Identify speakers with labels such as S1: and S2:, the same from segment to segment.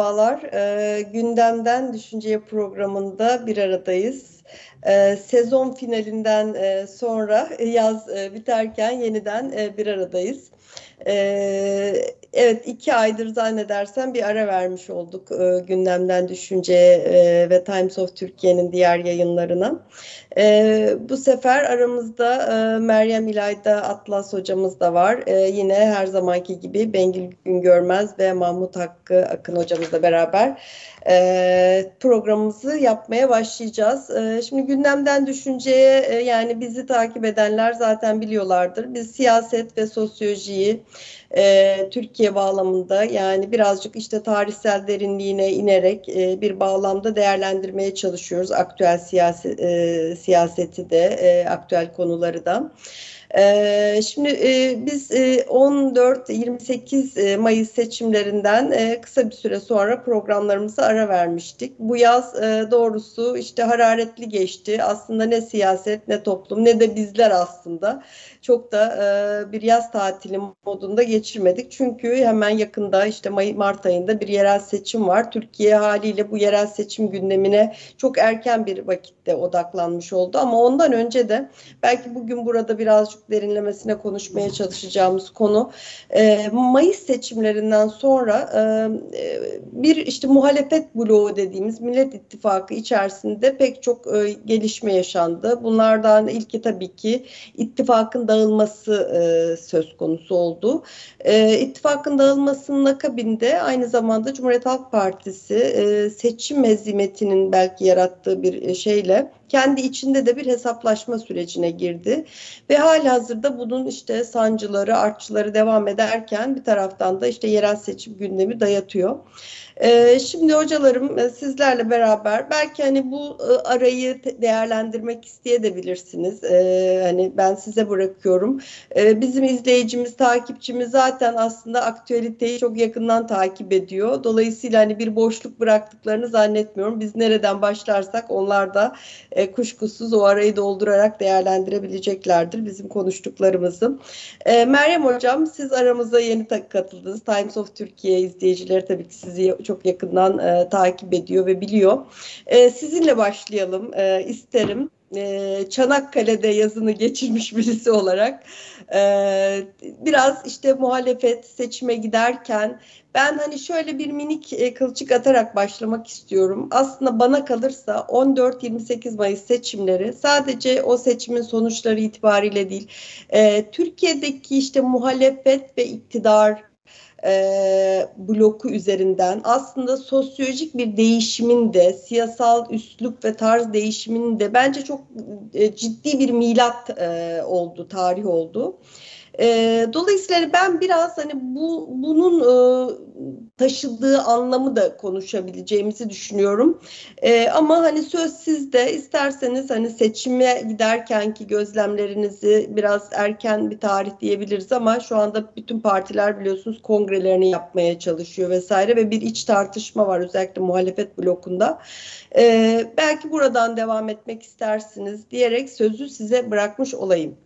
S1: Merhabalar, e, gündemden düşünceye programında bir aradayız. E, sezon finalinden e, sonra yaz e, biterken yeniden e, bir aradayız. E, evet iki aydır zannedersem bir ara vermiş olduk e, gündemden düşünceye e, ve Times of Türkiye'nin diğer yayınlarına. E, bu sefer aramızda e, Meryem İlayda Atlas hocamız da var. E, yine her zamanki gibi Bengül Güngörmez ve Mahmut Hakkı Akın hocamızla beraber e, programımızı yapmaya başlayacağız. E, şimdi gündemden düşünceye e, yani bizi takip edenler zaten biliyorlardır. Biz siyaset ve sosyolojiyi e, Türkiye bağlamında yani birazcık işte tarihsel derinliğine inerek e, bir bağlamda değerlendirmeye çalışıyoruz aktüel siyaset, e, siyaseti de e, aktüel konuları da. Ee, şimdi e, biz e, 14-28 e, Mayıs seçimlerinden e, kısa bir süre sonra programlarımıza ara vermiştik. Bu yaz e, doğrusu işte hararetli geçti. Aslında ne siyaset ne toplum ne de bizler aslında çok da e, bir yaz tatili modunda geçirmedik. Çünkü hemen yakında işte May Mart ayında bir yerel seçim var. Türkiye haliyle bu yerel seçim gündemine çok erken bir vakitte odaklanmış oldu. Ama ondan önce de belki bugün burada birazcık derinlemesine konuşmaya çalışacağımız konu e, Mayıs seçimlerinden sonra e, e bir işte muhalefet bloğu dediğimiz Millet İttifakı içerisinde pek çok e, gelişme yaşandı. Bunlardan ilki tabii ki ittifakın dağılması e, söz konusu oldu. E, ittifakın dağılmasının akabinde aynı zamanda Cumhuriyet Halk Partisi e, seçim mezimetinin belki yarattığı bir şeyle kendi içinde de bir hesaplaşma sürecine girdi. Ve hala hazırda bunun işte sancıları, artçıları devam ederken bir taraftan da işte yerel seçim gündemi dayatıyor. Ee, şimdi hocalarım e, sizlerle beraber belki hani bu e, arayı değerlendirmek isteyebilirsiniz. Ee, hani ben size bırakıyorum. Ee, bizim izleyicimiz, takipçimiz zaten aslında aktüeliteyi çok yakından takip ediyor. Dolayısıyla hani bir boşluk bıraktıklarını zannetmiyorum. Biz nereden başlarsak onlar da e, kuşkusuz o arayı doldurarak değerlendirebileceklerdir bizim konuştuklarımızı. Meryem Hocam siz aramıza yeni katıldınız. Times of Türkiye izleyicileri tabii ki sizi çok yakından e, takip ediyor ve biliyor. E, sizinle başlayalım e, isterim. E, Çanakkale'de yazını geçirmiş birisi olarak e, biraz işte muhalefet seçime giderken ben hani şöyle bir minik e, kılçık atarak başlamak istiyorum. Aslında bana kalırsa 14-28 Mayıs seçimleri sadece o seçimin sonuçları itibariyle değil, e, Türkiye'deki işte muhalefet ve iktidar e, bloku üzerinden aslında sosyolojik bir değişimin de siyasal üslup ve tarz değişiminin de bence çok e, ciddi bir milat e, oldu, tarih oldu. E, dolayısıyla ben biraz hani bu bunun e, taşıdığı anlamı da konuşabileceğimizi düşünüyorum. E, ama hani söz sizde isterseniz hani seçime giderkenki gözlemlerinizi biraz erken bir tarih diyebiliriz ama şu anda bütün partiler biliyorsunuz kongrelerini yapmaya çalışıyor vesaire ve bir iç tartışma var özellikle muhalefet blokunda. E, belki buradan devam etmek istersiniz diyerek sözü size bırakmış olayım.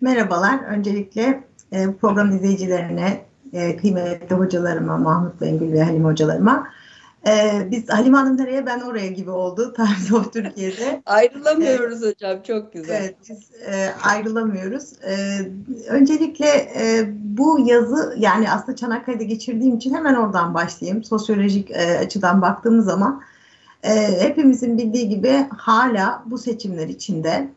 S2: Merhabalar. Öncelikle e, program izleyicilerine, e, kıymetli hocalarıma, Mahmut Bengül ve Halim hocalarıma e, biz Halim Hanım nereye ben oraya gibi oldu Times of Türkiye'de.
S1: ayrılamıyoruz e, hocam çok güzel.
S2: Evet biz e, ayrılamıyoruz. E, öncelikle e, bu yazı yani aslında Çanakkale'de geçirdiğim için hemen oradan başlayayım. Sosyolojik e, açıdan baktığımız zaman e, hepimizin bildiği gibi hala bu seçimler içinde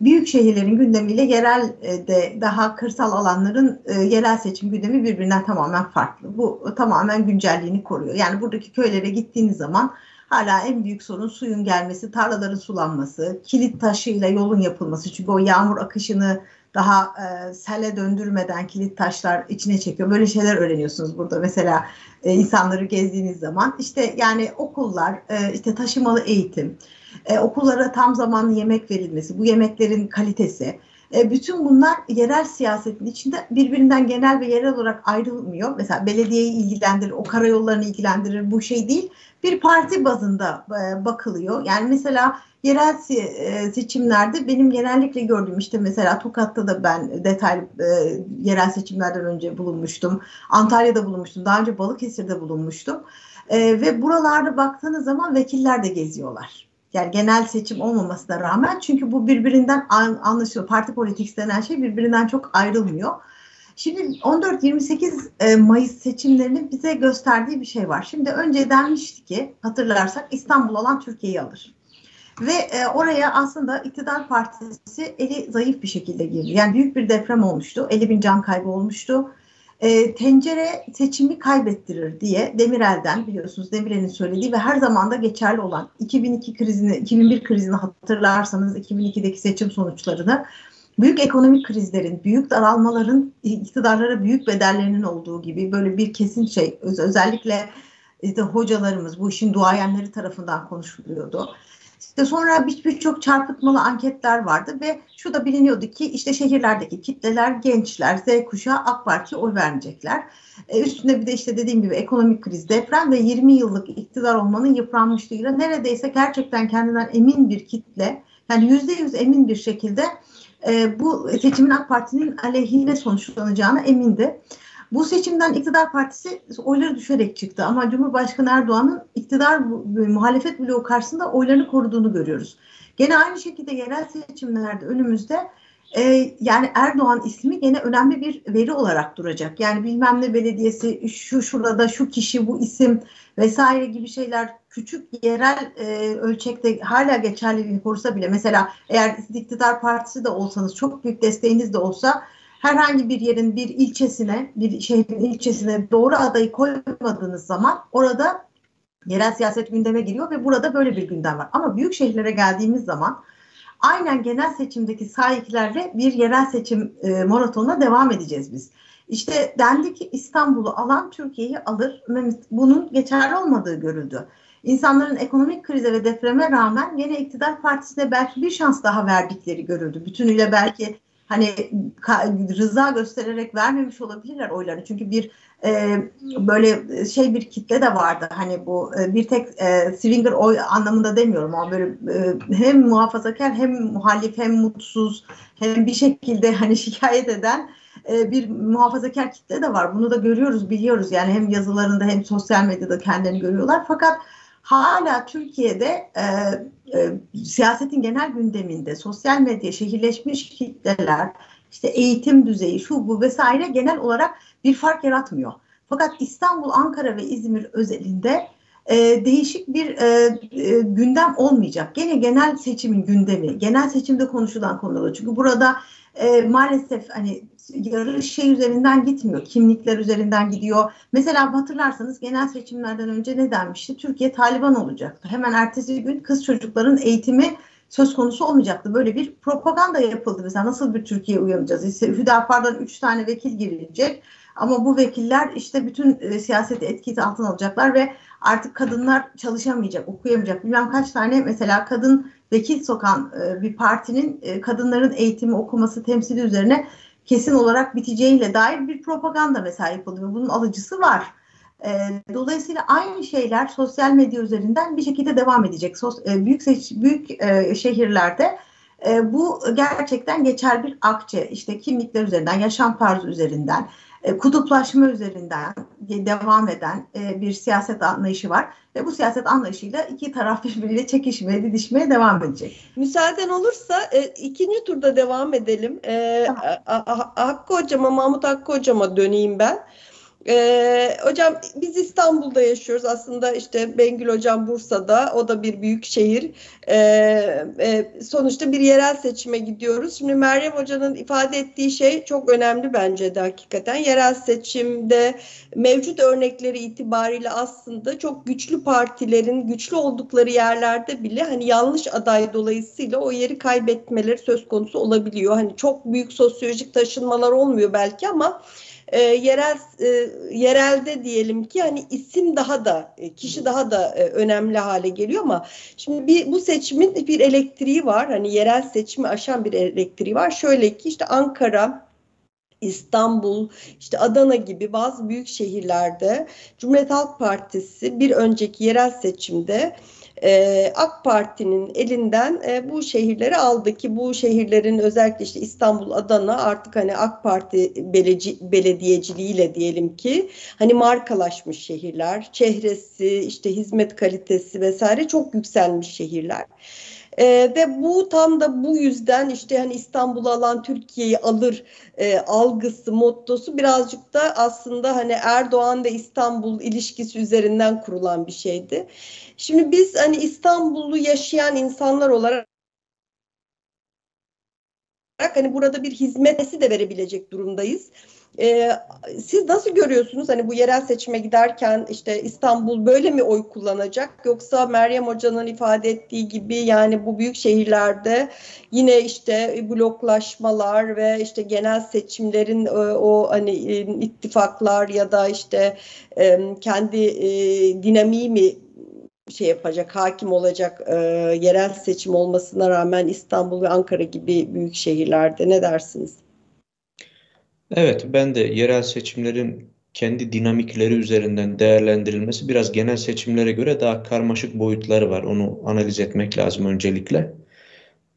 S2: büyük şehirlerin gündemiyle yerel e, de daha kırsal alanların e, yerel seçim gündemi birbirinden tamamen farklı. Bu tamamen güncelliğini koruyor. Yani buradaki köylere gittiğiniz zaman hala en büyük sorun suyun gelmesi, tarlaların sulanması, kilit taşıyla yolun yapılması. Çünkü o yağmur akışını daha e, sele döndürmeden kilit taşlar içine çekiyor. Böyle şeyler öğreniyorsunuz burada mesela e, insanları gezdiğiniz zaman. İşte yani okullar, e, işte taşımalı eğitim, e, okullara tam zamanlı yemek verilmesi, bu yemeklerin kalitesi, E, bütün bunlar yerel siyasetin içinde birbirinden genel ve yerel olarak ayrılmıyor. Mesela belediyeyi ilgilendirir, o karayollarını ilgilendirir bu şey değil. Bir parti bazında e, bakılıyor. Yani mesela yerel e, seçimlerde benim genellikle gördüğüm işte mesela Tokat'ta da ben detaylı e, yerel seçimlerden önce bulunmuştum. Antalya'da bulunmuştum. Daha önce Balıkesir'de bulunmuştum. E, ve buralarda baktığınız zaman vekiller de geziyorlar. Yani genel seçim olmamasına rağmen çünkü bu birbirinden anlaşılıyor. Parti politiks denen şey birbirinden çok ayrılmıyor. Şimdi 14-28 Mayıs seçimlerinin bize gösterdiği bir şey var. Şimdi önce denmişti ki hatırlarsak İstanbul olan Türkiye'yi alır. Ve e, oraya aslında iktidar partisi eli zayıf bir şekilde girdi. Yani büyük bir deprem olmuştu. 50 bin can kaybı olmuştu. E, tencere seçimi kaybettirir diye Demirel'den biliyorsunuz Demirel'in söylediği ve her zaman da geçerli olan 2002 krizini, 2001 krizini hatırlarsanız 2002'deki seçim sonuçlarını büyük ekonomik krizlerin, büyük daralmaların iktidarlara büyük bedellerinin olduğu gibi böyle bir kesin şey özellikle işte hocalarımız bu işin duayenleri tarafından konuşuluyordu. İşte sonra birçok bir çarpıtmalı anketler vardı ve şu da biliniyordu ki işte şehirlerdeki kitleler gençler, Z kuşağı AK Parti oy vermeyecekler. E, üstüne bir de işte dediğim gibi ekonomik kriz, deprem ve 20 yıllık iktidar olmanın yıpranmışlığıyla neredeyse gerçekten kendinden emin bir kitle yani yüzde yüz emin bir şekilde e, bu seçimin AK Parti'nin aleyhine sonuçlanacağına emindi. Bu seçimden iktidar partisi oyları düşerek çıktı ama Cumhurbaşkanı Erdoğan'ın iktidar muhalefet bloğu karşısında oylarını koruduğunu görüyoruz. Gene aynı şekilde yerel seçimlerde önümüzde e, yani Erdoğan ismi gene önemli bir veri olarak duracak. Yani bilmem ne belediyesi şu şurada şu kişi bu isim vesaire gibi şeyler küçük yerel e, ölçekte hala geçerli korusa bile mesela eğer iktidar partisi de olsanız çok büyük desteğiniz de olsa herhangi bir yerin bir ilçesine, bir şehrin ilçesine doğru adayı koymadığınız zaman orada yerel siyaset gündeme giriyor ve burada böyle bir gündem var. Ama büyük şehirlere geldiğimiz zaman aynen genel seçimdeki sahiplerle bir yerel seçim e, maratonuna devam edeceğiz biz. İşte dendi ki İstanbul'u alan Türkiye'yi alır. Bunun geçerli olmadığı görüldü. İnsanların ekonomik krize ve depreme rağmen gene iktidar partisine belki bir şans daha verdikleri görüldü. Bütünüyle belki hani rıza göstererek vermemiş olabilirler oylarını. Çünkü bir e, böyle şey bir kitle de vardı. Hani bu e, bir tek e, swinger oy anlamında demiyorum ama böyle e, hem muhafazakar hem muhalif hem mutsuz hem bir şekilde hani şikayet eden e, bir muhafazakar kitle de var. Bunu da görüyoruz, biliyoruz. Yani hem yazılarında hem sosyal medyada kendilerini görüyorlar. Fakat hala Türkiye'de e, e, siyasetin genel gündeminde sosyal medya, şehirleşmiş kitleler, işte eğitim düzeyi, şu bu vesaire genel olarak bir fark yaratmıyor. Fakat İstanbul, Ankara ve İzmir özelinde e, değişik bir e, e, gündem olmayacak. Gene genel seçimin gündemi, genel seçimde konuşulan konular. Çünkü burada e, maalesef hani yarış şey üzerinden gitmiyor. Kimlikler üzerinden gidiyor. Mesela hatırlarsanız genel seçimlerden önce ne denmişti? Türkiye Taliban olacaktı. Hemen ertesi gün kız çocukların eğitimi söz konusu olmayacaktı. Böyle bir propaganda yapıldı. Mesela nasıl bir Türkiye uyanacağız? İşte Hüdapar'dan üç tane vekil girecek. Ama bu vekiller işte bütün e, siyaseti etkisi altına alacaklar ve artık kadınlar çalışamayacak, okuyamayacak. Bilmem kaç tane mesela kadın vekil sokan e, bir partinin e, kadınların eğitimi, okuması, temsili üzerine kesin olarak biteceğiyle dair bir propaganda mesela yapılıyor. Bunun alıcısı var. E, dolayısıyla aynı şeyler sosyal medya üzerinden bir şekilde devam edecek. Sos, e, büyük seç, büyük e, şehirlerde e, bu gerçekten geçer bir akçe. İşte kimlikler üzerinden, yaşam tarzı üzerinden, e, kutuplaşma üzerinden devam eden e, bir siyaset anlayışı var. Ve bu siyaset anlayışıyla iki taraf birbiriyle çekişmeye, didişmeye devam edecek.
S1: Müsaaden olursa e, ikinci turda devam edelim. E, tamam. Hakkı Hocam'a, Mahmut Hakkı Hocam'a döneyim ben. Ee, hocam biz İstanbul'da yaşıyoruz. Aslında işte Bengül Hocam Bursa'da. O da bir büyük şehir. Ee, e, sonuçta bir yerel seçime gidiyoruz. Şimdi Meryem Hoca'nın ifade ettiği şey çok önemli bence de hakikaten. Yerel seçimde mevcut örnekleri itibariyle aslında çok güçlü partilerin güçlü oldukları yerlerde bile hani yanlış aday dolayısıyla o yeri kaybetmeleri söz konusu olabiliyor. Hani çok büyük sosyolojik taşınmalar olmuyor belki ama e, yerel e, yerelde diyelim ki hani isim daha da e, kişi daha da e, önemli hale geliyor ama şimdi bir bu seçimin bir elektriği var. Hani yerel seçimi aşan bir elektriği var. Şöyle ki işte Ankara İstanbul, işte Adana gibi bazı büyük şehirlerde Cumhuriyet Halk Partisi bir önceki yerel seçimde e, AK Parti'nin elinden e, bu şehirleri aldı ki bu şehirlerin özellikle işte İstanbul, Adana artık hani AK Parti beleci, belediyeciliğiyle diyelim ki hani markalaşmış şehirler, çehresi, işte hizmet kalitesi vesaire çok yükselmiş şehirler. E, ve bu tam da bu yüzden işte hani İstanbul'u alan Türkiye'yi alır e, algısı, mottosu birazcık da aslında hani Erdoğan ve İstanbul ilişkisi üzerinden kurulan bir şeydi. Şimdi biz hani İstanbul'u yaşayan insanlar olarak hani burada bir hizmeti de verebilecek durumdayız. Ee, siz nasıl görüyorsunuz hani bu yerel seçime giderken işte İstanbul böyle mi oy kullanacak yoksa Meryem Hoca'nın ifade ettiği gibi yani bu büyük şehirlerde yine işte bloklaşmalar ve işte genel seçimlerin o, e, o hani e, ittifaklar ya da işte e, kendi e, dinamiği mi şey yapacak, hakim olacak e, yerel seçim olmasına rağmen İstanbul ve Ankara gibi büyük şehirlerde ne dersiniz?
S3: Evet, ben de yerel seçimlerin kendi dinamikleri üzerinden değerlendirilmesi biraz genel seçimlere göre daha karmaşık boyutları var. Onu analiz etmek lazım öncelikle.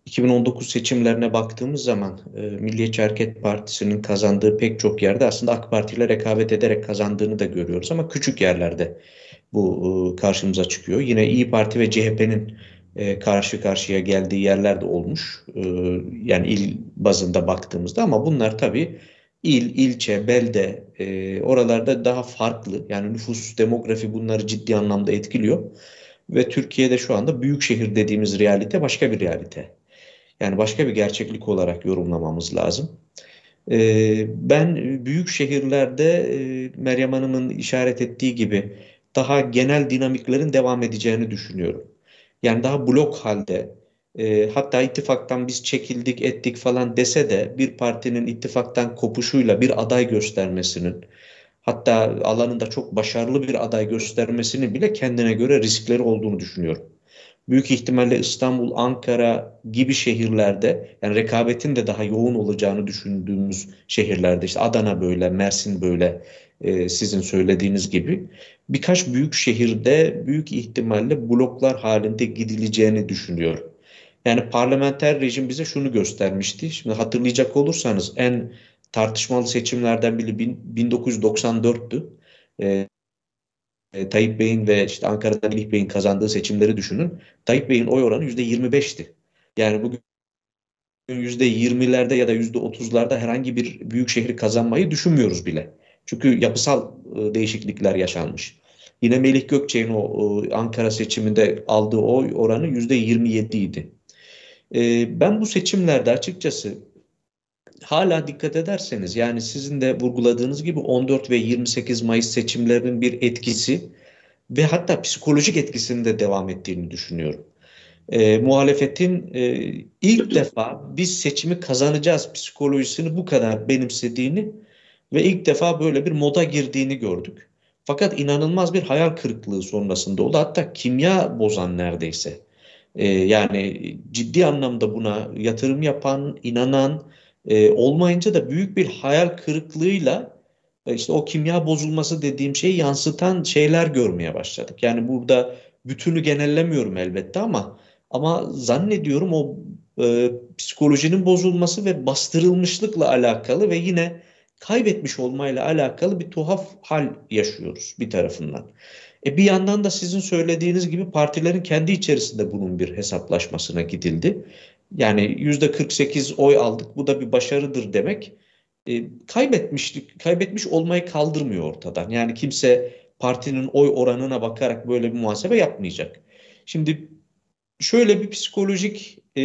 S3: 2019 seçimlerine baktığımız zaman e, Milliyetçi Hareket Partisi'nin kazandığı pek çok yerde aslında AK Parti ile rekabet ederek kazandığını da görüyoruz ama küçük yerlerde bu e, karşımıza çıkıyor. Yine İyi Parti ve CHP'nin e, karşı karşıya geldiği yerler de olmuş. E, yani il bazında baktığımızda ama bunlar tabii il, ilçe, belde e, oralarda daha farklı. Yani nüfus, demografi bunları ciddi anlamda etkiliyor. Ve Türkiye'de şu anda büyük şehir dediğimiz realite başka bir realite. Yani başka bir gerçeklik olarak yorumlamamız lazım. E, ben büyük şehirlerde e, Meryem Hanım'ın işaret ettiği gibi daha genel dinamiklerin devam edeceğini düşünüyorum. Yani daha blok halde e, hatta ittifaktan biz çekildik ettik falan dese de bir partinin ittifaktan kopuşuyla bir aday göstermesinin hatta alanında çok başarılı bir aday göstermesinin bile kendine göre riskleri olduğunu düşünüyorum. Büyük ihtimalle İstanbul, Ankara gibi şehirlerde yani rekabetin de daha yoğun olacağını düşündüğümüz şehirlerde işte Adana böyle, Mersin böyle e, sizin söylediğiniz gibi birkaç büyük şehirde büyük ihtimalle bloklar halinde gidileceğini düşünüyorum. Yani parlamenter rejim bize şunu göstermişti. Şimdi hatırlayacak olursanız en tartışmalı seçimlerden biri 1994'tü. Ee, e, Tayyip Bey'in ve işte Ankara'da Melih Bey'in kazandığı seçimleri düşünün. Tayyip Bey'in oy oranı %25'ti. Yani bugün %20'lerde ya da %30'larda herhangi bir büyük şehri kazanmayı düşünmüyoruz bile. Çünkü yapısal e, değişiklikler yaşanmış. Yine Melih Gökçe'nin o e, Ankara seçiminde aldığı oy oranı %27 idi. E, ben bu seçimlerde açıkçası hala dikkat ederseniz yani sizin de vurguladığınız gibi 14 ve 28 Mayıs seçimlerinin bir etkisi ve hatta psikolojik etkisinin de devam ettiğini düşünüyorum. E, muhalefetin e, ilk defa biz seçimi kazanacağız psikolojisini bu kadar benimsediğini ve ilk defa böyle bir moda girdiğini gördük. Fakat inanılmaz bir hayal kırıklığı sonrasında oldu. Hatta kimya bozan neredeyse. Ee, yani ciddi anlamda buna yatırım yapan, inanan e, olmayınca da büyük bir hayal kırıklığıyla e, işte o kimya bozulması dediğim şeyi yansıtan şeyler görmeye başladık. Yani burada bütünü genellemiyorum elbette ama ama zannediyorum o e, psikolojinin bozulması ve bastırılmışlıkla alakalı ve yine kaybetmiş olmayla alakalı bir tuhaf hal yaşıyoruz bir tarafından. E bir yandan da sizin söylediğiniz gibi partilerin kendi içerisinde bunun bir hesaplaşmasına gidildi. Yani yüzde 48 oy aldık bu da bir başarıdır demek e, kaybetmişlik kaybetmiş olmayı kaldırmıyor ortadan. Yani kimse partinin oy oranına bakarak böyle bir muhasebe yapmayacak. Şimdi şöyle bir psikolojik e,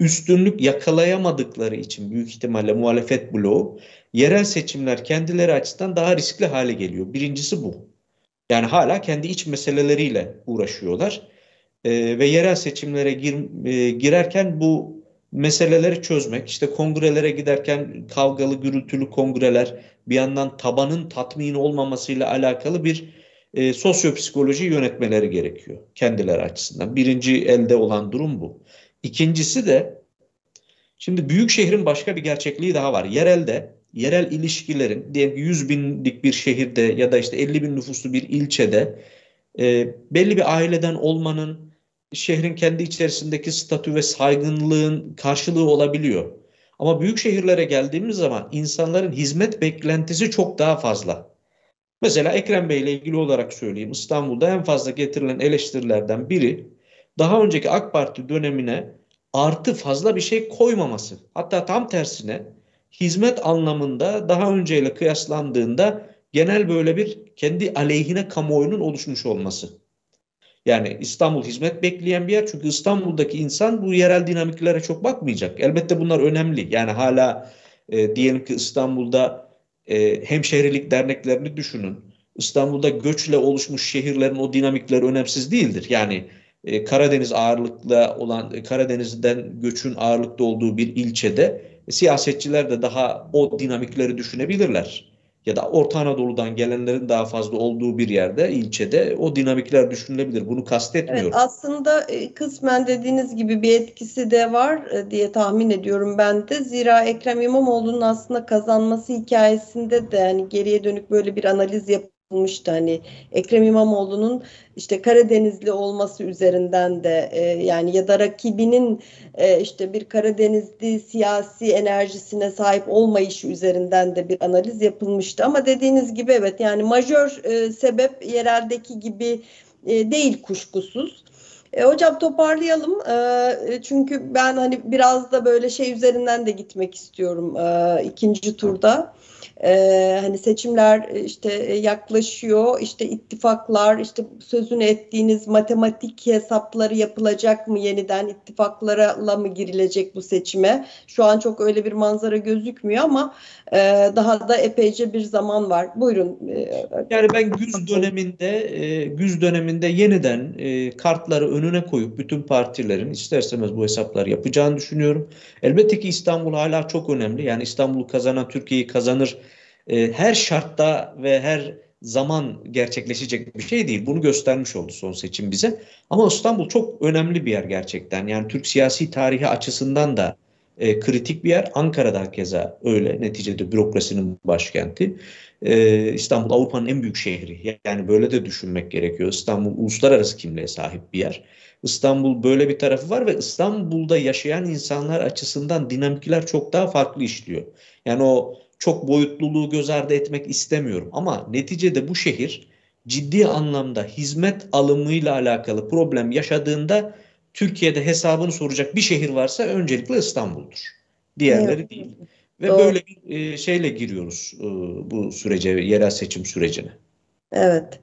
S3: üstünlük yakalayamadıkları için büyük ihtimalle muhalefet bloğu yerel seçimler kendileri açısından daha riskli hale geliyor. Birincisi bu. Yani hala kendi iç meseleleriyle uğraşıyorlar. E, ve yerel seçimlere gir, e, girerken bu meseleleri çözmek, işte kongrelere giderken kavgalı, gürültülü kongreler, bir yandan tabanın tatmin olmamasıyla alakalı bir e, sosyopsikoloji yönetmeleri gerekiyor kendileri açısından. Birinci elde olan durum bu. İkincisi de şimdi büyük şehrin başka bir gerçekliği daha var. Yerelde, yerel ilişkilerin diyelim ki 100 binlik bir şehirde ya da işte 50 bin nüfuslu bir ilçede e, belli bir aileden olmanın şehrin kendi içerisindeki statü ve saygınlığın karşılığı olabiliyor. Ama büyük şehirlere geldiğimiz zaman insanların hizmet beklentisi çok daha fazla. Mesela Ekrem Bey ile ilgili olarak söyleyeyim. İstanbul'da en fazla getirilen eleştirilerden biri daha önceki AK Parti dönemine artı fazla bir şey koymaması. Hatta tam tersine hizmet anlamında daha önceyle kıyaslandığında genel böyle bir kendi aleyhine kamuoyunun oluşmuş olması. Yani İstanbul hizmet bekleyen bir yer. Çünkü İstanbul'daki insan bu yerel dinamiklere çok bakmayacak. Elbette bunlar önemli. Yani hala e, diyelim ki İstanbul'da e, hemşehrilik derneklerini düşünün. İstanbul'da göçle oluşmuş şehirlerin o dinamikleri önemsiz değildir. Yani e, Karadeniz ağırlıklı olan e, Karadeniz'den göçün ağırlıkta olduğu bir ilçede siyasetçiler de daha o dinamikleri düşünebilirler ya da Orta Anadolu'dan gelenlerin daha fazla olduğu bir yerde, ilçede o dinamikler düşünülebilir. Bunu kastetmiyorum. Evet,
S1: aslında e, kısmen dediğiniz gibi bir etkisi de var e, diye tahmin ediyorum ben de. Zira Ekrem İmamoğlu'nun aslında kazanması hikayesinde de hani geriye dönük böyle bir analiz yap yapılmıştı. Hani Ekrem İmamoğlu'nun işte Karadenizli olması üzerinden de e, yani ya da rakibinin e, işte bir Karadenizli siyasi enerjisine sahip olmayışı üzerinden de bir analiz yapılmıştı. Ama dediğiniz gibi evet yani majör e, sebep yereldeki gibi e, değil kuşkusuz. E, hocam toparlayalım e, çünkü ben hani biraz da böyle şey üzerinden de gitmek istiyorum e, ikinci turda. Ee, hani seçimler e, işte e, yaklaşıyor, işte ittifaklar, işte sözünü ettiğiniz matematik hesapları yapılacak mı yeniden ittifaklarla mı girilecek bu seçime? Şu an çok öyle bir manzara gözükmüyor ama e, daha da epeyce bir zaman var. Buyurun.
S3: E, yani ben güz döneminde e, güz döneminde yeniden e, kartları önüne koyup bütün partilerin ister istemez bu hesapları yapacağını düşünüyorum. Elbette ki İstanbul hala çok önemli. Yani İstanbul'u kazanan Türkiye'yi kazanır e, her şartta ve her zaman gerçekleşecek bir şey değil. Bunu göstermiş oldu son seçim bize. Ama İstanbul çok önemli bir yer gerçekten. Yani Türk siyasi tarihi açısından da e, kritik bir yer. Ankara'da keza öyle. Neticede bürokrasinin başkenti. E, İstanbul Avrupa'nın en büyük şehri. Yani böyle de düşünmek gerekiyor. İstanbul uluslararası kimliğe sahip bir yer. İstanbul böyle bir tarafı var ve İstanbul'da yaşayan insanlar açısından dinamikler çok daha farklı işliyor. Yani o çok boyutluluğu göz ardı etmek istemiyorum. Ama neticede bu şehir ciddi anlamda hizmet alımıyla alakalı problem yaşadığında Türkiye'de hesabını soracak bir şehir varsa öncelikle İstanbul'dur. Diğerleri evet. değil. Ve Doğru. böyle bir e, şeyle giriyoruz e, bu sürece, yerel seçim sürecine.
S1: Evet.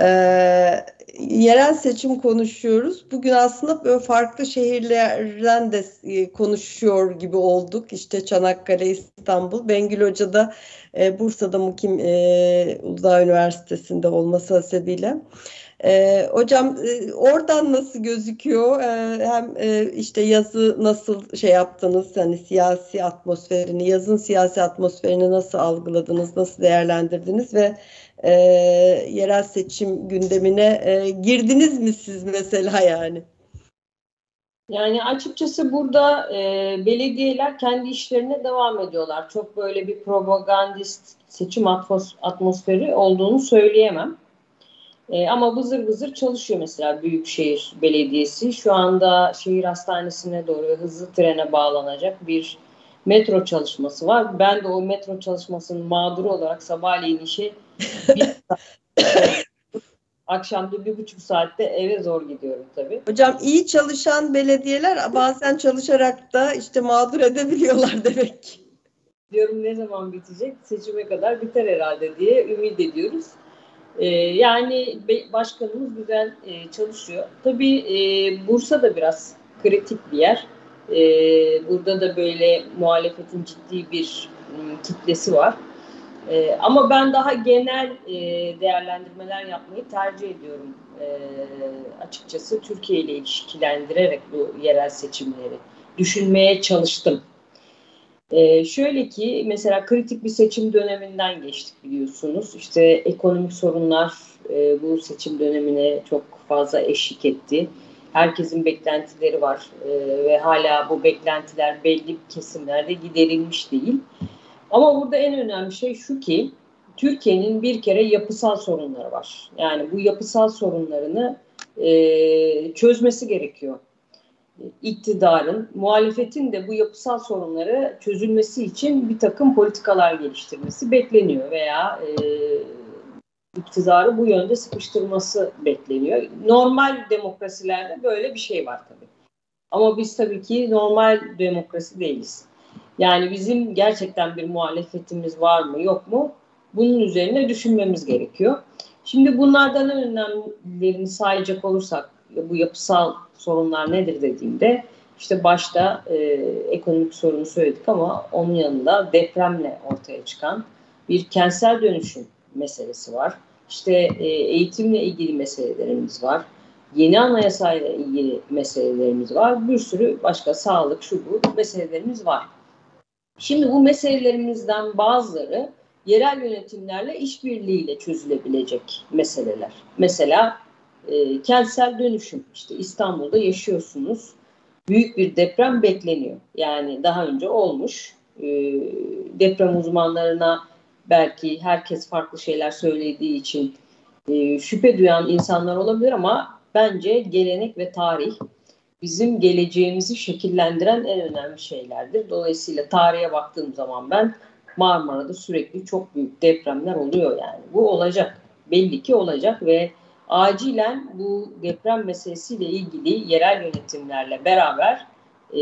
S1: Ee, yerel seçim konuşuyoruz. Bugün aslında böyle farklı şehirlerden de e, konuşuyor gibi olduk. İşte Çanakkale, İstanbul. Bengül Hoca da e, Bursa'da Mukim e, Uludağ Üniversitesi'nde olması hasebiyle. E, hocam e, oradan nasıl gözüküyor? E, hem e, işte yazı nasıl şey yaptınız? Hani siyasi atmosferini, yazın siyasi atmosferini nasıl algıladınız, nasıl değerlendirdiniz ve e, yerel seçim gündemine e, girdiniz mi siz mesela yani?
S4: Yani açıkçası burada e, belediyeler kendi işlerine devam ediyorlar. Çok böyle bir propagandist seçim atmosferi olduğunu söyleyemem. E, ama vızır vızır çalışıyor mesela Büyükşehir Belediyesi. Şu anda şehir hastanesine doğru hızlı trene bağlanacak bir metro çalışması var. Ben de o metro çalışmasının mağduru olarak sabahleyin işe akşamda bir buçuk saatte eve zor gidiyorum tabii.
S1: Hocam iyi çalışan belediyeler bazen çalışarak da işte mağdur edebiliyorlar demek
S4: Diyorum ne zaman bitecek? Seçime kadar biter herhalde diye ümit ediyoruz. Ee, yani başkanımız güzel e, çalışıyor. Tabii e, Bursa da biraz kritik bir yer. E, burada da böyle muhalefetin ciddi bir kitlesi var. Ama ben daha genel değerlendirmeler yapmayı tercih ediyorum açıkçası Türkiye ile ilişkilendirerek bu yerel seçimleri. düşünmeye çalıştım. Ee, şöyle ki mesela kritik bir seçim döneminden geçtik biliyorsunuz. İşte ekonomik sorunlar e, bu seçim dönemine çok fazla eşlik etti. Herkesin beklentileri var e, ve hala bu beklentiler belli kesimlerde giderilmiş değil. Ama burada en önemli şey şu ki Türkiye'nin bir kere yapısal sorunları var. Yani bu yapısal sorunlarını e, çözmesi gerekiyor. İktidarın, muhalefetin de bu yapısal sorunları çözülmesi için bir takım politikalar geliştirmesi bekleniyor veya e, iktidarı bu yönde sıkıştırması bekleniyor. Normal demokrasilerde böyle bir şey var tabii. Ama biz tabii ki normal demokrasi değiliz. Yani bizim gerçekten bir muhalefetimiz var mı yok mu? Bunun üzerine düşünmemiz gerekiyor. Şimdi bunlardan en önemlilerini sayacak olursak bu yapısal sorunlar nedir dediğimde işte başta e, ekonomik sorunu söyledik ama onun yanında depremle ortaya çıkan bir kentsel dönüşüm meselesi var. İşte e, eğitimle ilgili meselelerimiz var. Yeni anayasayla ilgili meselelerimiz var. Bir sürü başka sağlık, şu bu meselelerimiz var. Şimdi bu meselelerimizden bazıları yerel yönetimlerle işbirliğiyle çözülebilecek meseleler. Mesela e, kentsel dönüşüm. İşte İstanbul'da yaşıyorsunuz. Büyük bir deprem bekleniyor. Yani daha önce olmuş. E, deprem uzmanlarına belki herkes farklı şeyler söylediği için e, şüphe duyan insanlar olabilir ama bence gelenek ve tarih bizim geleceğimizi şekillendiren en önemli şeylerdir. Dolayısıyla tarihe baktığım zaman ben Marmara'da sürekli çok büyük depremler oluyor yani. Bu olacak. Belli ki olacak ve acilen bu deprem meselesiyle ilgili yerel yönetimlerle beraber e,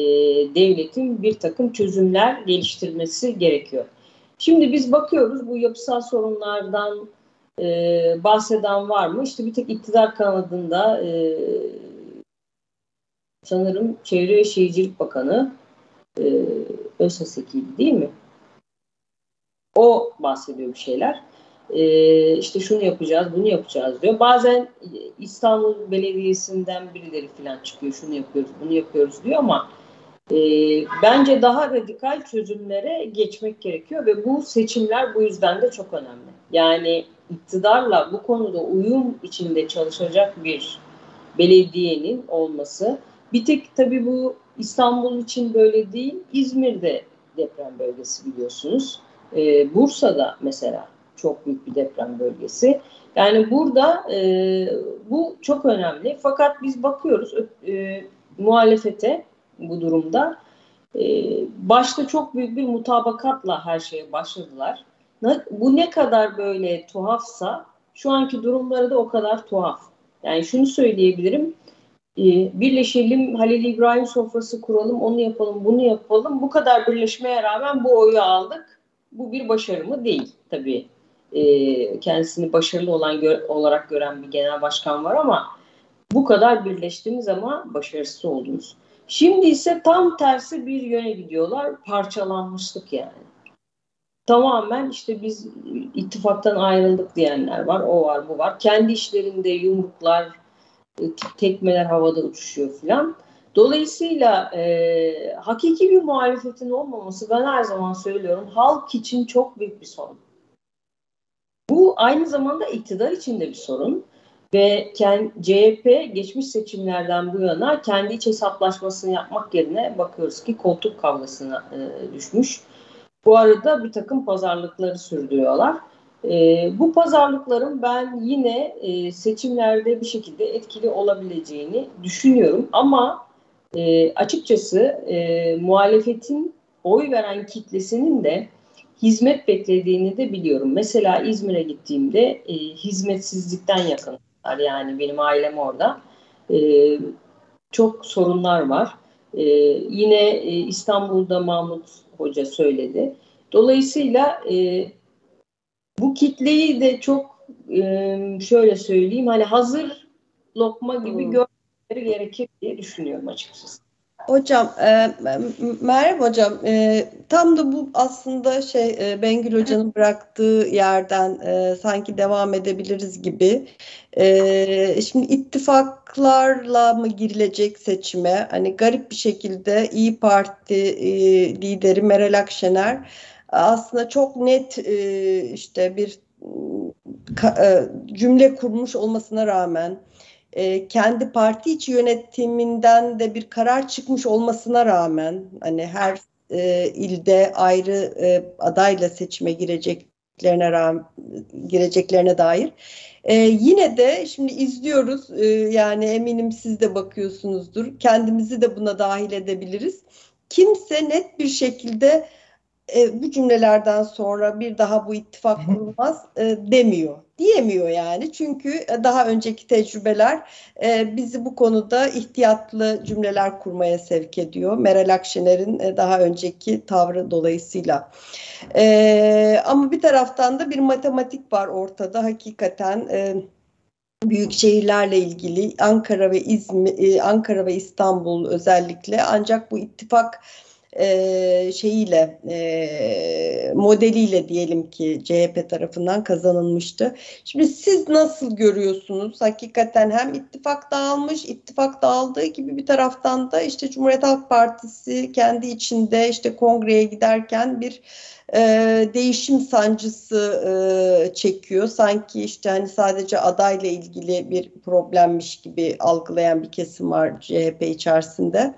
S4: devletin bir takım çözümler geliştirmesi gerekiyor. Şimdi biz bakıyoruz bu yapısal sorunlardan e, bahseden var mı? İşte bir tek iktidar kanadında e, sanırım Çevre ve Şehircilik Bakanı e, Özhaseki'ydi değil mi? O bahsediyor bir şeyler. Ee, işte şunu yapacağız, bunu yapacağız diyor. Bazen İstanbul Belediyesi'nden birileri falan çıkıyor, şunu yapıyoruz, bunu yapıyoruz diyor ama e, bence daha radikal çözümlere geçmek gerekiyor ve bu seçimler bu yüzden de çok önemli. Yani iktidarla bu konuda uyum içinde çalışacak bir belediyenin olması. Bir tek tabii bu İstanbul için böyle değil, İzmir'de deprem bölgesi biliyorsunuz. Ee, Bursa'da mesela çok büyük bir deprem bölgesi. Yani burada e, bu çok önemli. Fakat biz bakıyoruz e, muhalefete bu durumda. E, başta çok büyük bir mutabakatla her şeye başladılar. Bu ne kadar böyle tuhafsa şu anki durumları da o kadar tuhaf. Yani şunu söyleyebilirim. E, birleşelim, Halil İbrahim sofrası kuralım, onu yapalım, bunu yapalım. Bu kadar birleşmeye rağmen bu oyu aldık. Bu bir başarı mı? Değil tabii e, kendisini başarılı olan gö- olarak gören bir genel başkan var ama bu kadar birleştiğimiz ama başarısız oldunuz. Şimdi ise tam tersi bir yöne gidiyorlar. Parçalanmışlık yani. Tamamen işte biz ittifaktan ayrıldık diyenler var. O var bu var. Kendi işlerinde yumruklar, e, tekmeler havada uçuşuyor filan. Dolayısıyla e, hakiki bir muhalefetin olmaması ben her zaman söylüyorum halk için çok büyük bir sorun. Bu aynı zamanda iktidar için de bir sorun ve CHP geçmiş seçimlerden bu yana kendi iç hesaplaşmasını yapmak yerine bakıyoruz ki koltuk kavgasına e, düşmüş. Bu arada bir takım pazarlıkları sürdürüyorlar. E, bu pazarlıkların ben yine e, seçimlerde bir şekilde etkili olabileceğini düşünüyorum ama açıkçası e, muhalefetin oy veren kitlesinin de hizmet beklediğini de biliyorum. Mesela İzmir'e gittiğimde e, hizmetsizlikten yakınlar. Yani benim ailem orada. E, çok sorunlar var. E, yine e, İstanbul'da Mahmut Hoca söyledi. Dolayısıyla e, bu kitleyi de çok e, şöyle söyleyeyim hani hazır lokma gibi hmm. görmeleri gerekir diye düşünüyorum açıkçası.
S1: Hocam, e, Meryem Hocam, e, tam da bu aslında şey e, Bengül Hoca'nın bıraktığı yerden e, sanki devam edebiliriz gibi. E, şimdi ittifaklarla mı girilecek seçime? Hani garip bir şekilde İyi Parti e, lideri Meral Akşener aslında çok net e, işte bir e, cümle kurmuş olmasına rağmen e, kendi parti içi yönetiminden de bir karar çıkmış olmasına rağmen hani her e, ilde ayrı e, adayla seçime gireceklerine rağmen gireceklerine dair. E, yine de şimdi izliyoruz e, yani eminim siz de bakıyorsunuzdur. Kendimizi de buna dahil edebiliriz. Kimse net bir şekilde e, bu cümlelerden sonra bir daha bu ittifak kurulmaz e, demiyor. Diyemiyor yani çünkü e, daha önceki tecrübeler e, bizi bu konuda ihtiyatlı cümleler kurmaya sevk ediyor. Meral Akşener'in e, daha önceki tavrı dolayısıyla. E, ama bir taraftan da bir matematik var ortada hakikaten. E, büyük şehirlerle ilgili Ankara ve İzmir, e, Ankara ve İstanbul özellikle ancak bu ittifak e, şeyiyle e, modeliyle diyelim ki CHP tarafından kazanılmıştı. Şimdi siz nasıl görüyorsunuz? Hakikaten hem ittifak dağılmış, ittifak dağıldığı gibi bir taraftan da işte Cumhuriyet Halk Partisi kendi içinde işte kongreye giderken bir e, değişim sancısı e, çekiyor. Sanki işte hani sadece adayla ilgili bir problemmiş gibi algılayan bir kesim var CHP içerisinde.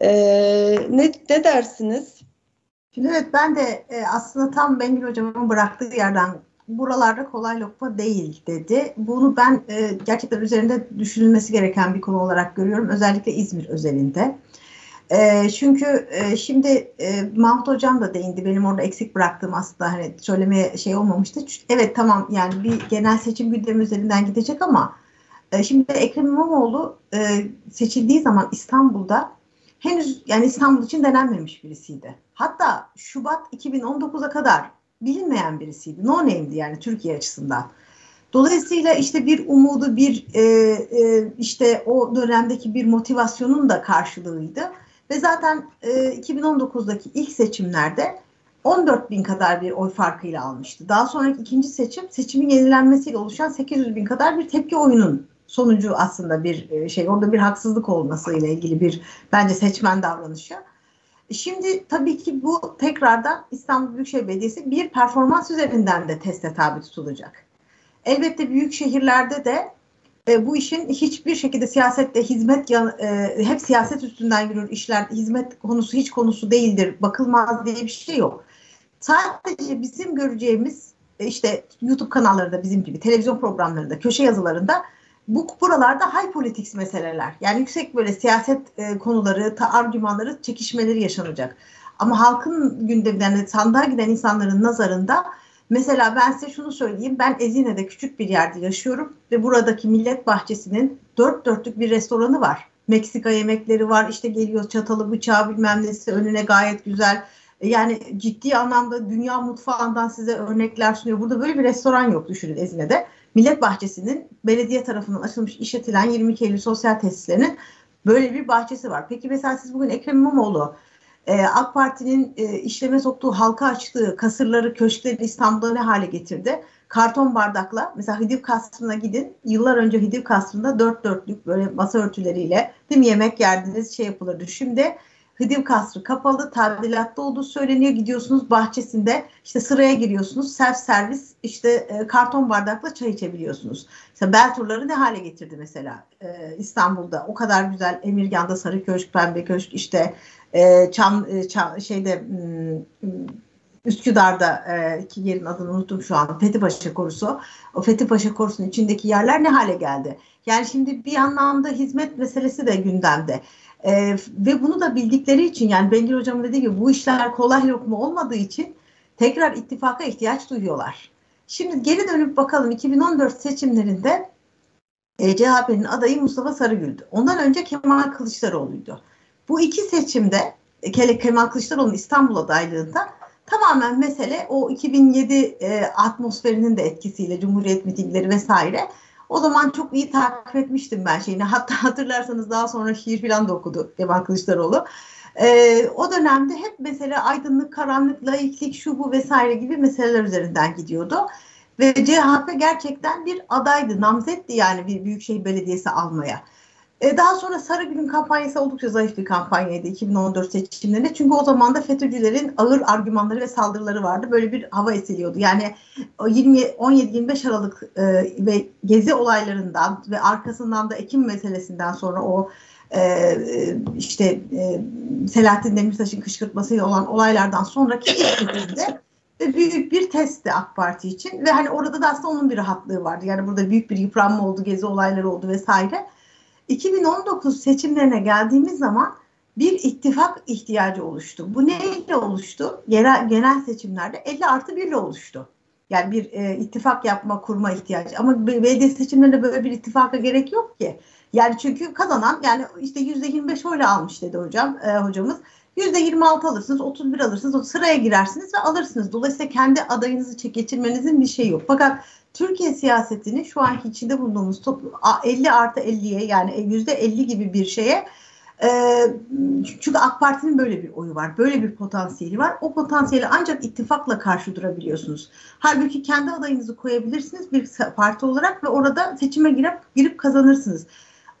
S1: Ee, ne, ne dersiniz?
S2: Şimdi evet ben de e, aslında tam Bengül Hocam'ın bıraktığı yerden buralarda kolay lokma değil dedi. Bunu ben e, gerçekten üzerinde düşünülmesi gereken bir konu olarak görüyorum. Özellikle İzmir özelinde. E, çünkü e, şimdi e, Mahmut Hocam da değindi. Benim orada eksik bıraktığım aslında hani söylemeye şey olmamıştı. Evet tamam yani bir genel seçim gündemi üzerinden gidecek ama e, şimdi Ekrem İmamoğlu e, seçildiği zaman İstanbul'da henüz yani İstanbul için denenmemiş birisiydi. Hatta Şubat 2019'a kadar bilinmeyen birisiydi. No name'di yani Türkiye açısından. Dolayısıyla işte bir umudu, bir e, e, işte o dönemdeki bir motivasyonun da karşılığıydı. Ve zaten e, 2019'daki ilk seçimlerde 14 bin kadar bir oy farkıyla almıştı. Daha sonraki ikinci seçim, seçimin yenilenmesiyle oluşan 800 bin kadar bir tepki oyunun sonucu aslında bir e, şey orada bir haksızlık olması ile ilgili bir bence seçmen davranışı. Şimdi tabii ki bu tekrardan İstanbul Büyükşehir Belediyesi bir performans üzerinden de teste tabi tutulacak. Elbette büyük şehirlerde de e, bu işin hiçbir şekilde siyasette hizmet e, hep siyaset üstünden yürür işler hizmet konusu hiç konusu değildir bakılmaz diye bir şey yok. Sadece bizim göreceğimiz e, işte YouTube kanallarında bizim gibi televizyon programlarında köşe yazılarında bu buralarda high politics meseleler. Yani yüksek böyle siyaset e, konuları, ta, argümanları, çekişmeleri yaşanacak. Ama halkın gündeminden yani sandığa giden insanların nazarında mesela ben size şunu söyleyeyim. Ben Ezine'de küçük bir yerde yaşıyorum ve buradaki Millet Bahçesi'nin dört dörtlük bir restoranı var. Meksika yemekleri var. işte geliyor çatalı bıçağı bilmem nesi önüne gayet güzel. Yani ciddi anlamda dünya mutfağından size örnekler sunuyor. Burada böyle bir restoran yok düşünün Ezine'de. Millet Bahçesi'nin belediye tarafından açılmış işletilen 22 Eylül sosyal tesislerinin böyle bir bahçesi var. Peki mesela siz bugün Ekrem İmamoğlu e, AK Parti'nin e, işleme soktuğu halka açtığı kasırları, köşkleri İstanbul'da ne hale getirdi? Karton bardakla mesela Hidiv Kasrı'na gidin. Yıllar önce Hidiv Kasrı'nda dört dörtlük böyle masa örtüleriyle değil mi yemek yerdiniz şey yapılırdı. Şimdi Hıdiv Kasrı kapalı, tadilatta olduğu söyleniyor. Gidiyorsunuz bahçesinde işte sıraya giriyorsunuz. Self servis işte e, karton bardakla çay içebiliyorsunuz. İşte bel turları ne hale getirdi mesela e, İstanbul'da. O kadar güzel Emirgan'da Sarı Köşk, Pembe Köşk işte e, Çam, e, Çam şeyde hmm, Üsküdar'da e, ki yerin adını unuttum şu an. Fethipaşa Korusu. O Fethipaşa Korusu'nun içindeki yerler ne hale geldi? Yani şimdi bir anlamda hizmet meselesi de gündemde. E, ve bunu da bildikleri için yani Bengül Hocam dediği gibi bu işler kolay lokma olmadığı için tekrar ittifaka ihtiyaç duyuyorlar. Şimdi geri dönüp bakalım 2014 seçimlerinde e, CHP'nin adayı Mustafa Sarıgül'dü. Ondan önce Kemal Kılıçdaroğlu'ydu. Bu iki seçimde e, Kemal Kılıçdaroğlu'nun İstanbul adaylığında tamamen mesele o 2007 e, atmosferinin de etkisiyle Cumhuriyet mitingleri vesaire O zaman çok iyi takip etmiştim ben şeyini. Hatta hatırlarsanız daha sonra şiir falan da okudu Kemal Kılıçdaroğlu. Ee, o dönemde hep mesela aydınlık, karanlık, laiklik, şu bu vesaire gibi meseleler üzerinden gidiyordu. Ve CHP gerçekten bir adaydı, namzetti yani bir büyükşehir belediyesi almaya. E, daha sonra Sarıgül'ün kampanyası oldukça zayıf bir kampanyaydı 2014 seçimlerinde. Çünkü o zaman da FETÖ'cülerin ağır argümanları ve saldırıları vardı. Böyle bir hava esiliyordu. Yani 17-25 Aralık e, ve gezi olaylarından ve arkasından da Ekim meselesinden sonra o e, işte e, Selahattin Demirtaş'ın kışkırtmasıyla olan olaylardan sonraki ilk büyük bir testti AK Parti için ve hani orada da aslında onun bir rahatlığı vardı. Yani burada büyük bir yıpranma oldu, gezi olayları oldu vesaire. 2019 seçimlerine geldiğimiz zaman bir ittifak ihtiyacı oluştu. Bu neyle oluştu? Genel, genel seçimlerde 50 artı 1 ile oluştu. Yani bir e, ittifak yapma, kurma ihtiyacı. Ama belediye seçimlerinde böyle bir ittifaka gerek yok ki. Yani çünkü kazanan yani işte yüzde 25 oyla almış dedi hocam e, hocamız. Yüzde 26 alırsınız, 31 alırsınız, o sıraya girersiniz ve alırsınız. Dolayısıyla kendi adayınızı geçirmenizin bir şey yok. Fakat Türkiye siyasetini şu anki içinde bulunduğumuz toplum 50 artı 50'ye yani yüzde 50 gibi bir şeye e, çünkü AK Parti'nin böyle bir oyu var. Böyle bir potansiyeli var. O potansiyeli ancak ittifakla karşı durabiliyorsunuz. Halbuki kendi adayınızı koyabilirsiniz bir parti olarak ve orada seçime girip girip kazanırsınız.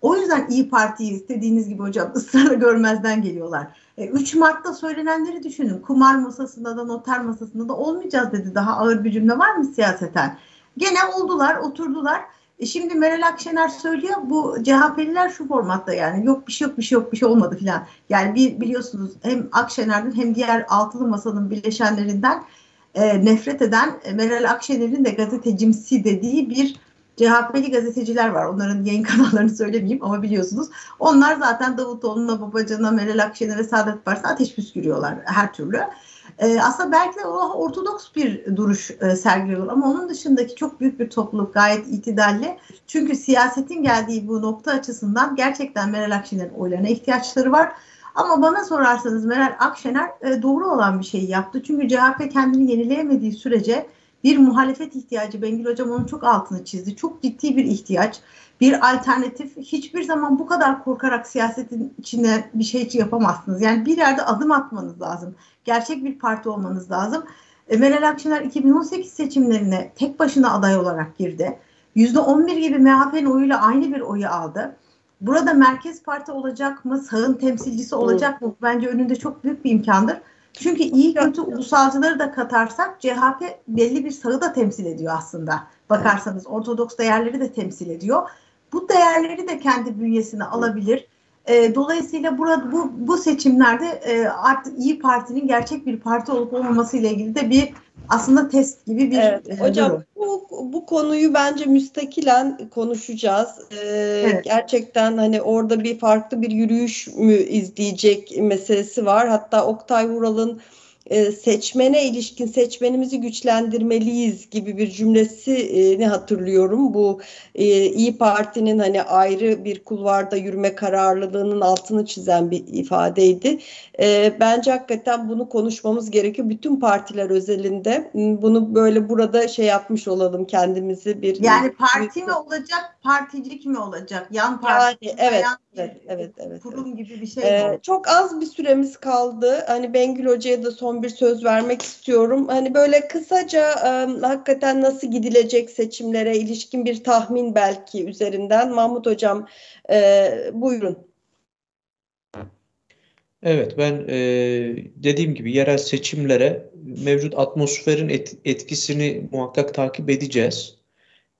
S2: O yüzden İyi Parti'yi istediğiniz gibi hocam ısrarla görmezden geliyorlar. 3 e, Mart'ta söylenenleri düşünün. Kumar masasında da noter masasında da olmayacağız dedi. Daha ağır bir cümle var mı siyaseten? Gene oldular, oturdular. E şimdi Meral Akşener söylüyor bu CHP'liler şu formatta yani yok bir şey yok bir şey yok bir şey olmadı filan. Yani bir biliyorsunuz hem Akşener'den hem diğer altılı masanın bileşenlerinden e, nefret eden Meral Akşener'in de gazetecimsi dediği bir CHP'li gazeteciler var. Onların yayın kanallarını söylemeyeyim ama biliyorsunuz. Onlar zaten Davutoğlu'na, Babacan'a, Meral Akşener'e, Saadet Partisi'ne ateş püskürüyorlar her türlü. E, aslında belki de ortodoks bir duruş e, sergiliyor ama onun dışındaki çok büyük bir topluluk gayet itidalli. Çünkü siyasetin geldiği bu nokta açısından gerçekten Meral Akşener'in oylarına ihtiyaçları var. Ama bana sorarsanız Meral Akşener e, doğru olan bir şey yaptı. Çünkü CHP kendini yenileyemediği sürece bir muhalefet ihtiyacı Bengül Hocam onun çok altını çizdi. Çok ciddi bir ihtiyaç. Bir alternatif. Hiçbir zaman bu kadar korkarak siyasetin içine bir şey yapamazsınız. Yani bir yerde adım atmanız lazım. Gerçek bir parti olmanız lazım. E, Meral Akşener 2018 seçimlerine tek başına aday olarak girdi. %11 gibi MHP'nin oyuyla aynı bir oyu aldı. Burada merkez parti olacak mı? Sağın temsilcisi olacak mı? Bence önünde çok büyük bir imkandır. Çünkü iyi kötü ulusalcıları da katarsak CHP belli bir sağı da temsil ediyor aslında. Bakarsanız Ortodoks değerleri de temsil ediyor. Bu değerleri de kendi bünyesine alabilir. E, dolayısıyla burada bu bu seçimlerde e, artık İyi Parti'nin gerçek bir parti olup olmaması ile ilgili de bir aslında test gibi bir
S1: evet, e, hocam bu bu konuyu bence müstakilen konuşacağız. Ee, evet. Gerçekten hani orada bir farklı bir yürüyüş mü izleyecek meselesi var. Hatta Oktay Vural'ın e, seçmene ilişkin seçmenimizi güçlendirmeliyiz gibi bir cümlesini hatırlıyorum. Bu e, İyi Parti'nin hani ayrı bir kulvarda yürüme kararlılığının altını çizen bir ifadeydi. E, bence hakikaten bunu konuşmamız gerekiyor. Bütün partiler özelinde bunu böyle burada şey yapmış olalım kendimizi bir
S2: yani parti mi olacak, particilik mi olacak? Yan parti.
S1: Yani, evet, yan evet, evet, evet,
S2: kurum
S1: evet.
S2: gibi bir şey. Ee,
S1: çok az bir süremiz kaldı. Hani Bengül Hoca'ya da son bir söz vermek istiyorum. Hani böyle kısaca e, hakikaten nasıl gidilecek seçimlere ilişkin bir tahmin belki üzerinden. Mahmut Hocam e, buyurun.
S3: Evet ben e, dediğim gibi yerel seçimlere mevcut atmosferin et, etkisini muhakkak takip edeceğiz.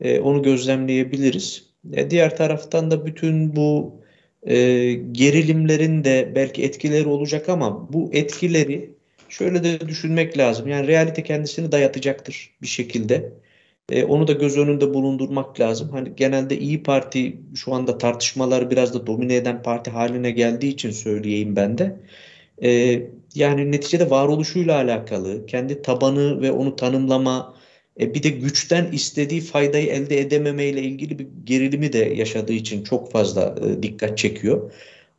S3: E, onu gözlemleyebiliriz. E, diğer taraftan da bütün bu e, gerilimlerin de belki etkileri olacak ama bu etkileri şöyle de düşünmek lazım. Yani realite kendisini dayatacaktır bir şekilde. E, onu da göz önünde bulundurmak lazım. Hani genelde İyi Parti şu anda tartışmalar biraz da domine eden parti haline geldiği için söyleyeyim ben de. E, yani neticede varoluşuyla alakalı, kendi tabanı ve onu tanımlama, e, bir de güçten istediği faydayı elde edememeyle ilgili bir gerilimi de yaşadığı için çok fazla e, dikkat çekiyor.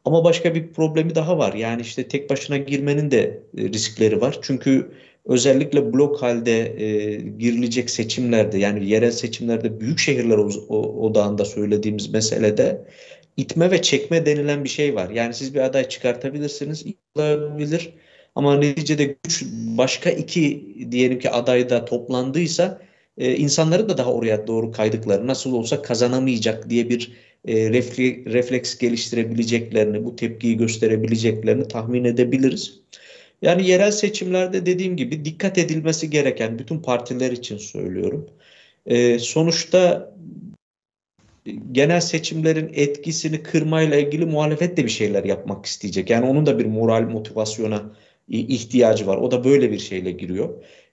S3: Ama başka bir problemi daha var. Yani işte tek başına girmenin de e, riskleri var. Çünkü özellikle blok halde e, girilecek seçimlerde yani yerel seçimlerde büyük şehirler odağında söylediğimiz meselede itme ve çekme denilen bir şey var. Yani siz bir aday çıkartabilirsiniz, olabilir ama neticede güç başka iki diyelim ki adayda toplandıysa e, insanları da daha oraya doğru kaydıkları nasıl olsa kazanamayacak diye bir e, refleks geliştirebileceklerini, bu tepkiyi gösterebileceklerini tahmin edebiliriz. Yani yerel seçimlerde dediğim gibi dikkat edilmesi gereken bütün partiler için söylüyorum. E, sonuçta genel seçimlerin etkisini kırmayla ilgili muhalefet de bir şeyler yapmak isteyecek. Yani onun da bir moral motivasyona ihtiyacı var. O da böyle bir şeyle giriyor.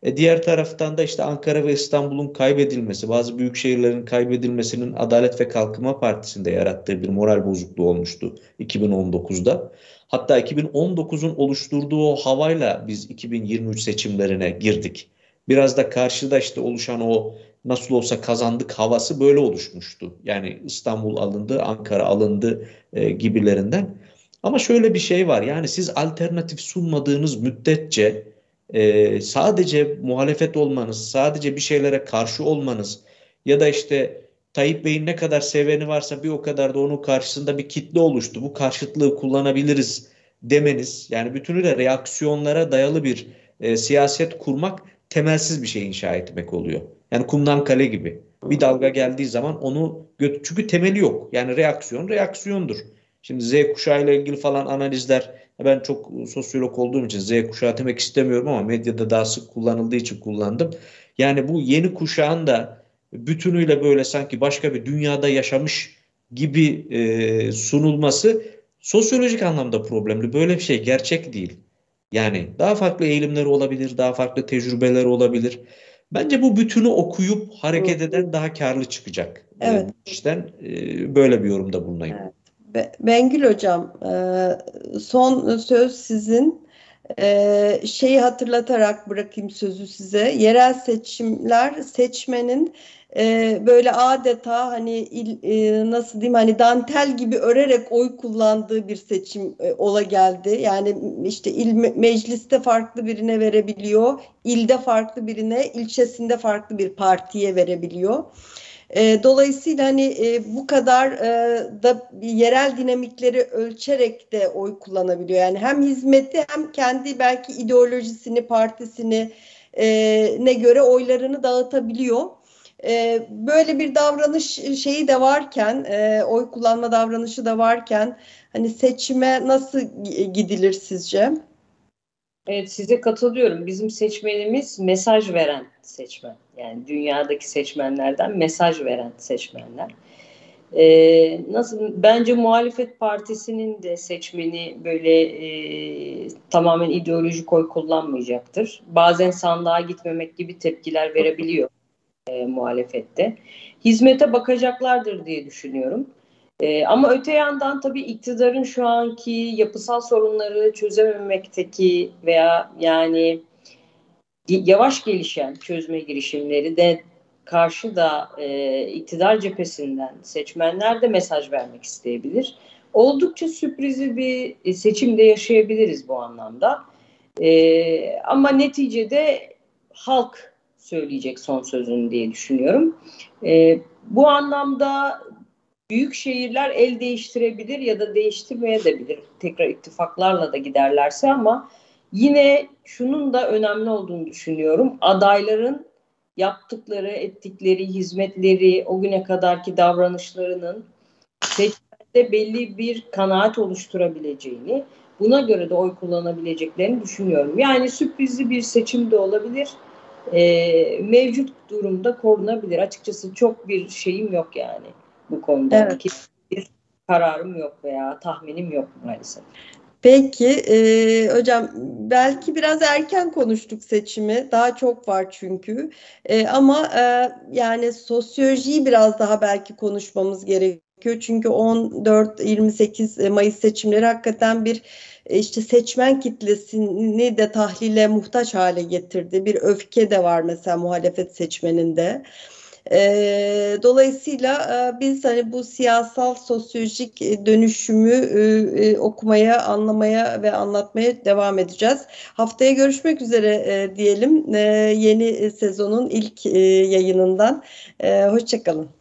S3: E diğer taraftan da işte Ankara ve İstanbul'un kaybedilmesi, bazı büyük şehirlerin kaybedilmesinin Adalet ve Kalkınma Partisi'nde yarattığı bir moral bozukluğu olmuştu 2019'da. Hatta 2019'un oluşturduğu o havayla biz 2023 seçimlerine girdik. Biraz da karşıda işte oluşan o nasıl olsa kazandık havası böyle oluşmuştu. Yani İstanbul alındı, Ankara alındı e, gibilerinden. Ama şöyle bir şey var yani siz alternatif sunmadığınız müddetçe e, sadece muhalefet olmanız, sadece bir şeylere karşı olmanız ya da işte Tayyip Bey'in ne kadar seveni varsa bir o kadar da onun karşısında bir kitle oluştu. Bu karşıtlığı kullanabiliriz demeniz yani bütünüyle reaksiyonlara dayalı bir e, siyaset kurmak temelsiz bir şey inşa etmek oluyor. Yani kumdan kale gibi. Bir dalga geldiği zaman onu çünkü temeli yok. Yani reaksiyon reaksiyondur. Şimdi Z kuşağı ile ilgili falan analizler ben çok sosyolog olduğum için Z kuşağı demek istemiyorum ama medyada daha sık kullanıldığı için kullandım. Yani bu yeni kuşağın da bütünüyle böyle sanki başka bir dünyada yaşamış gibi e, sunulması sosyolojik anlamda problemli. Böyle bir şey gerçek değil. Yani daha farklı eğilimleri olabilir, daha farklı tecrübeler olabilir. Bence bu bütünü okuyup hareket eden daha karlı çıkacak.
S1: Evet.
S3: İşten e, böyle bir yorumda bulunayım. Evet.
S1: Bengül Hocam, e, son söz sizin. E, şeyi hatırlatarak bırakayım sözü size. Yerel seçimler seçmenin e, böyle adeta hani nasıl diyeyim hani dantel gibi örerek oy kullandığı bir seçim ola geldi. Yani işte il mecliste farklı birine verebiliyor, ilde farklı birine, ilçesinde farklı bir partiye verebiliyor. E, dolayısıyla hani e, bu kadar e, da yerel dinamikleri ölçerek de oy kullanabiliyor. Yani hem hizmeti hem kendi belki ideolojisini, partisini e, ne göre oylarını dağıtabiliyor. E, böyle bir davranış şeyi de varken, e, oy kullanma davranışı da varken hani seçime nasıl gidilir sizce?
S4: Evet size katılıyorum. Bizim seçmenimiz mesaj veren seçmen. Yani dünyadaki seçmenlerden mesaj veren seçmenler. Ee, nasıl bence muhalefet partisinin de seçmeni böyle e, tamamen ideolojik oy kullanmayacaktır. Bazen sandığa gitmemek gibi tepkiler verebiliyor e, muhalefette. Hizmete bakacaklardır diye düşünüyorum. E, ama öte yandan tabii iktidarın şu anki yapısal sorunları çözememekteki veya yani yavaş gelişen çözme girişimleri de karşı da e, iktidar cephesinden seçmenler de mesaj vermek isteyebilir. Oldukça sürprizi bir e, seçimde yaşayabiliriz bu anlamda. E, ama neticede halk söyleyecek son sözünü diye düşünüyorum. E, bu anlamda büyük şehirler el değiştirebilir ya da değiştirmeyebilir. Tekrar ittifaklarla da giderlerse ama Yine şunun da önemli olduğunu düşünüyorum. Adayların yaptıkları, ettikleri hizmetleri, o güne kadarki davranışlarının seçmende belli bir kanaat oluşturabileceğini, buna göre de oy kullanabileceklerini düşünüyorum. Yani sürprizli bir seçim de olabilir. Ee, mevcut durumda korunabilir. Açıkçası çok bir şeyim yok yani bu konuda. Evet. Bir kararım yok veya tahminim yok maalesef.
S1: Peki e, hocam belki biraz erken konuştuk seçimi daha çok var çünkü e, ama e, yani sosyolojiyi biraz daha belki konuşmamız gerekiyor çünkü 14-28 Mayıs seçimleri hakikaten bir e, işte seçmen kitlesini de tahlile muhtaç hale getirdi bir öfke de var mesela muhalefet seçmeninde. E, dolayısıyla e, biz hani bu siyasal sosyolojik dönüşümü e, e, okumaya, anlamaya ve anlatmaya devam edeceğiz. Haftaya görüşmek üzere e, diyelim e, yeni sezonun ilk e, yayınından. E, Hoşçakalın.